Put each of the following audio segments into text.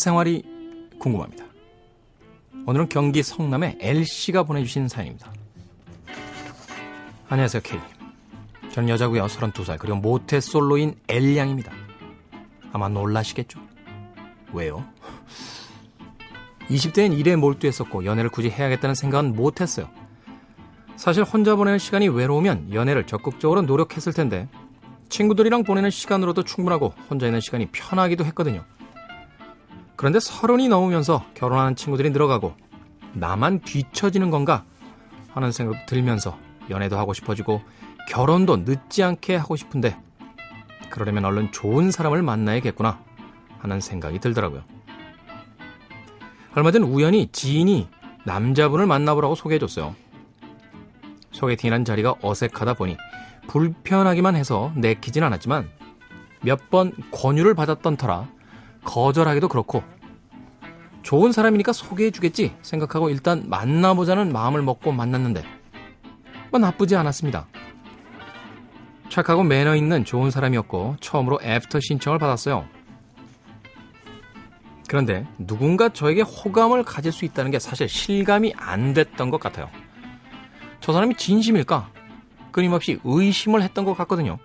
사생활이 궁금합니다. 오늘은 경기 성남의 L씨가 보내주신 사연입니다. 안녕하세요, K. 저는 여자고요, 32살, 그리고 모태솔로인 L양입니다. 아마 놀라시겠죠? 왜요? 20대엔 일에 몰두했었고 연애를 굳이 해야겠다는 생각은 못했어요. 사실 혼자 보내는 시간이 외로우면 연애를 적극적으로 노력했을 텐데 친구들이랑 보내는 시간으로도 충분하고 혼자 있는 시간이 편하기도 했거든요. 그런데 서른이 넘으면서 결혼하는 친구들이 늘어가고 나만 뒤처지는 건가 하는 생각도 들면서 연애도 하고 싶어지고 결혼도 늦지 않게 하고 싶은데 그러려면 얼른 좋은 사람을 만나야겠구나 하는 생각이 들더라고요. 얼마 전 우연히 지인이 남자분을 만나보라고 소개해줬어요. 소개팅이란 자리가 어색하다 보니 불편하기만 해서 내키진 않았지만 몇 번 권유를 받았던 터라 거절하기도 그렇고 좋은 사람이니까 소개해주겠지 생각하고 일단 만나보자는 마음을 먹고 만났는데 뭐 나쁘지 않았습니다. 착하고 매너 있는 좋은 사람이었고 처음으로 애프터 신청을 받았어요. 그런데 누군가 저에게 호감을 가질 수 있다는 게 사실 실감이 안 됐던 것 같아요. 저 사람이 진심일까? 끊임없이 의심을 했던 것 같거든요.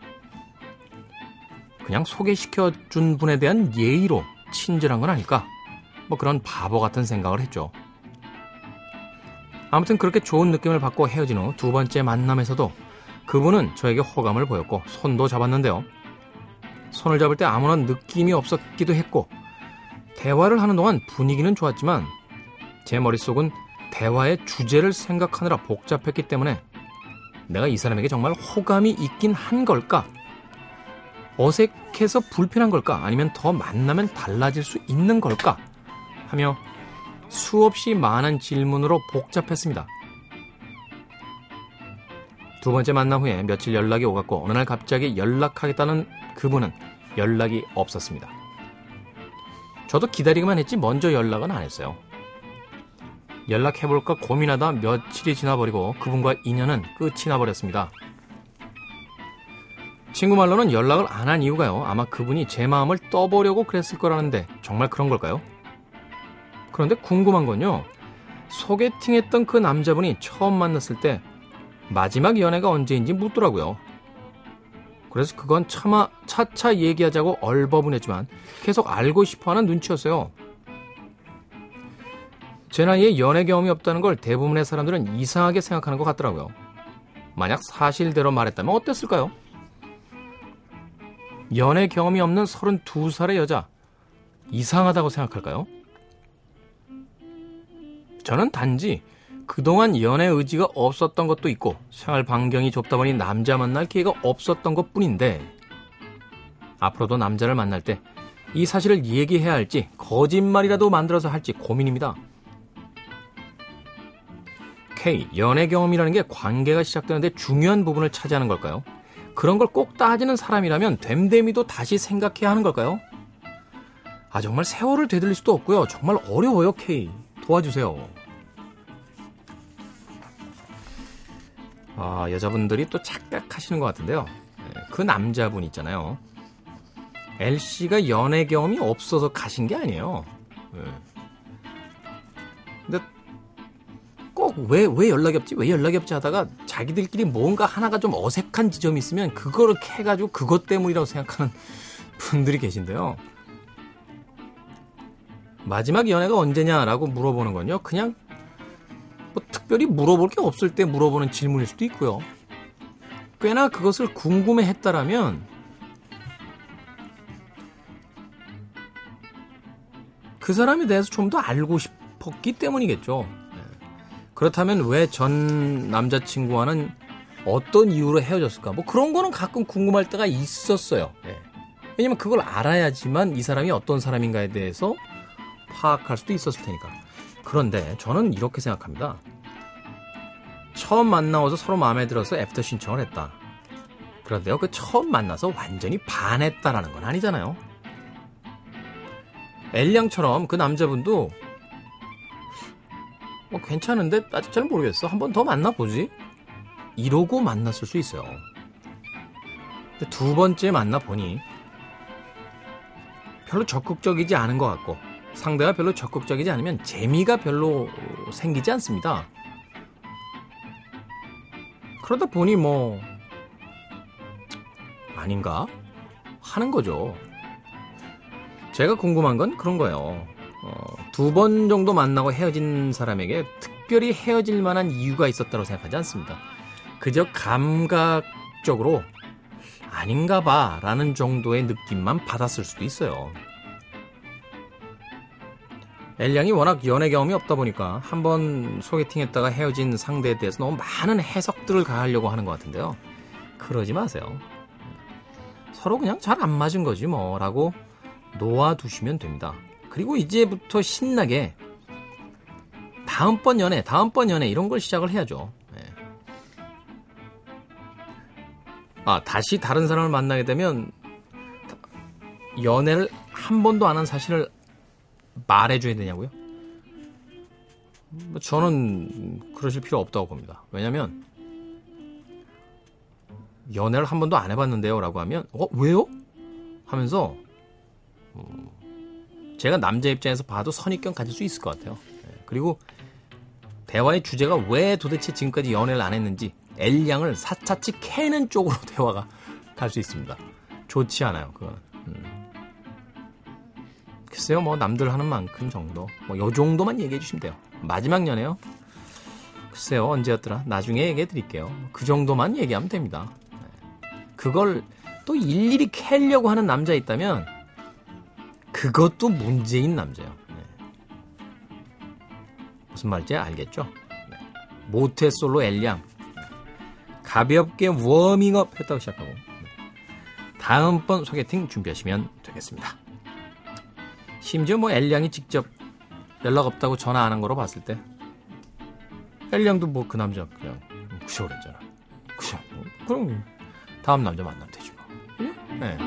그냥 소개시켜 준 분에 대한 예의로 친절한 건 아닐까? 뭐 그런 바보 같은 생각을 했죠. 아무튼 그렇게 좋은 느낌을 받고 헤어진 후 두 번째 만남에서도 그분은 저에게 호감을 보였고 손도 잡았는데요. 손을 잡을 때 아무런 느낌이 없었기도 했고 대화를 하는 동안 분위기는 좋았지만 제 머릿속은 대화의 주제를 생각하느라 복잡했기 때문에 내가 이 사람에게 정말 호감이 있긴 한 걸까? 어색해서 불편한 걸까? 아니면 더 만나면 달라질 수 있는 걸까? 하며 수없이 많은 질문으로 복잡했습니다. 두 번째 만남 후에 며칠 연락이 오갔고 어느 날 갑자기 연락하겠다는 그분은 연락이 없었습니다. 저도 기다리기만 했지 먼저 연락은 안 했어요. 연락해볼까 고민하다 며칠이 지나버리고 그분과 인연은 끝이 나버렸습니다. 친구 말로는 연락을 안 한 이유가요. 아마 그분이 제 마음을 떠보려고 그랬을 거라는데 정말 그런 걸까요? 그런데 궁금한 건요. 소개팅했던 그 남자분이 처음 만났을 때 마지막 연애가 언제인지 묻더라고요. 그래서 그건 차마 차차 얘기하자고 얼버무렸지만 계속 알고 싶어하는 눈치였어요. 제 나이에 연애 경험이 없다는 걸 대부분의 사람들은 이상하게 생각하는 것 같더라고요. 만약 사실대로 말했다면 어땠을까요? 연애 경험이 없는 32살의 여자, 이상하다고 생각할까요? 저는 단지 그동안 연애 의지가 없었던 것도 있고 생활 반경이 좁다 보니 남자 만날 기회가 없었던 것 뿐인데 앞으로도 남자를 만날 때 이 사실을 얘기해야 할지 거짓말이라도 만들어서 할지 고민입니다. K, 연애 경험이라는 게 관계가 시작되는데 중요한 부분을 차지하는 걸까요? 그런 걸 꼭 따지는 사람이라면 됨됨이도 다시 생각해야 하는 걸까요? 아 정말 세월을 되돌릴 수도 없고요. 정말 어려워요, K. 도와주세요. 아, 여자분들이 또 착각하시는 것 같은데요. 네, 그 남자분 있잖아요. L씨가 연애 경험이 없어서 가신 게 아니에요. 네. 근데 꼭 왜, 왜 연락이 없지? 왜 연락이 없지? 하다가 자기들끼리 뭔가 하나가 좀 어색한 지점이 있으면 그거를 캐가지고 그것 때문이라고 생각하는 분들이 계신데요. 마지막 연애가 언제냐라고 물어보는 건요. 그냥 뭐 특별히 물어볼 게 없을 때 물어보는 질문일 수도 있고요. 꽤나 그것을 궁금해 했다라면 그 사람에 대해서 좀 더 알고 싶었기 때문이겠죠. 네. 그렇다면 왜 전 남자친구와는 어떤 이유로 헤어졌을까? 뭐 그런 거는 가끔 궁금할 때가 있었어요. 네. 왜냐면 그걸 알아야지만 이 사람이 어떤 사람인가에 대해서 파악할 수도 있었을 테니까. 그런데 저는 이렇게 생각합니다. 처음 만나서 서로 마음에 들어서 애프터 신청을 했다. 그런데요, 그 처음 만나서 완전히 반했다라는 건 아니잖아요. L양처럼 그 남자분도 뭐 괜찮은데 아직 잘 모르겠어. 한 번 더 만나보지. 이러고 만났을 수 있어요. 두 번째 만나보니 별로 적극적이지 않은 것 같고 상대가 별로 적극적이지 않으면 재미가 별로 생기지 않습니다. 그러다 보니 뭐 아닌가 하는 거죠. 제가 궁금한 건 그런 거예요. 어, 두 번 정도 만나고 헤어진 사람에게 특별히 헤어질 만한 이유가 있었다고 생각하지 않습니다. 그저 감각적으로 아닌가 봐 라는 정도의 느낌만 받았을 수도 있어요. 엘량이 워낙 연애 경험이 없다 보니까 한 번 소개팅했다가 헤어진 상대에 대해서 너무 많은 해석들을 가하려고 하는 것 같은데요. 그러지 마세요. 서로 그냥 잘 안 맞은 거지 뭐 라고 놓아두시면 됩니다. 그리고 이제부터 신나게 다음번 연애, 다음번 연애 이런 걸 시작을 해야죠. 네. 아, 다시 다른 사람을 만나게 되면 연애를 한 번도 안 한 사실을 말해줘야 되냐고요? 뭐 저는 그러실 필요 없다고 봅니다. 왜냐면 연애를 한 번도 안 해봤는데요 라고 하면 어? 왜요? 하면서 어, 제가 남자 입장에서 봐도 선입견 가질 수 있을 것 같아요. 예, 그리고 대화의 주제가 왜 도대체 지금까지 연애를 안 했는지 L양을 사차치 캐는 쪽으로 대화가 갈 수 있습니다. 좋지 않아요. 그건. 음. 글쎄요, 뭐 남들 하는 만큼 정도, 뭐 요 정도만 얘기해 주시면 돼요. 마지막 연애요. 글쎄요, 언제였더라? 나중에 얘기해 드릴게요. 그 정도만 얘기하면 됩니다. 네. 그걸 또 일일이 캐려고 하는 남자 있다면 그것도 문제인 남자예요. 네. 무슨 말인지 알겠죠? 네. 모태솔로 엘량 가볍게 워밍업 했다고 시작하고 네. 다음번 소개팅 준비하시면 되겠습니다. 심지어 뭐 엘량이 직접 연락 없다고 전화 안 한 거로 봤을 때 엘량도 뭐 그 남자 그냥 그셔 그랬잖아. 그셔. 그럼 다음 남자 만나면 되지 뭐. 네.